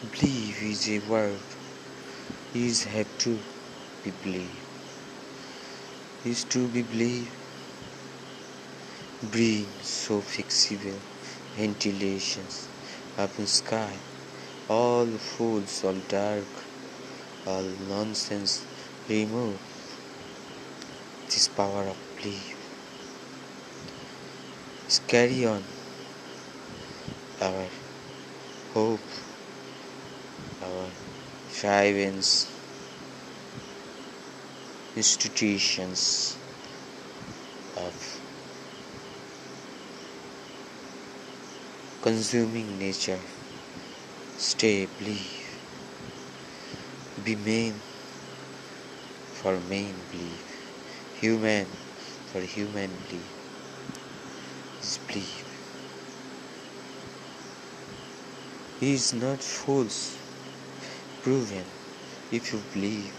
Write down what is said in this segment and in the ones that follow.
Believe is a verb. Is have to be believed. Is to be believed. Breathe so flexible. Ventilations. up in sky. All fools, all dark. All nonsense. Remove this power of belief. Let's carry on our hope, our drive-ins, institutions of consuming nature. Stay, believe. Be man for man, believe. Human for human, believe. Is believe. He is not false, proven if you believe.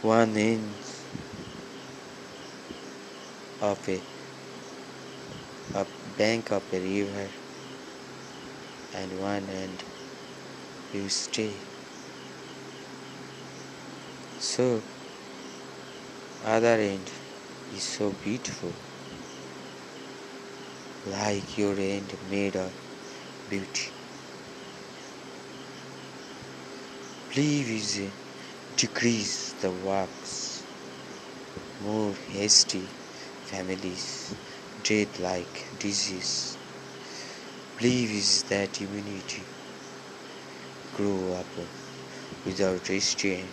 One end of a, a bank of a river and one end you stay. So other end is so beautiful like your end made of beauty. A decrease the works, more hasty families, death like disease. Please that immunity grow up without restraint.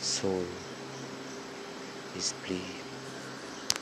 Soul is belief.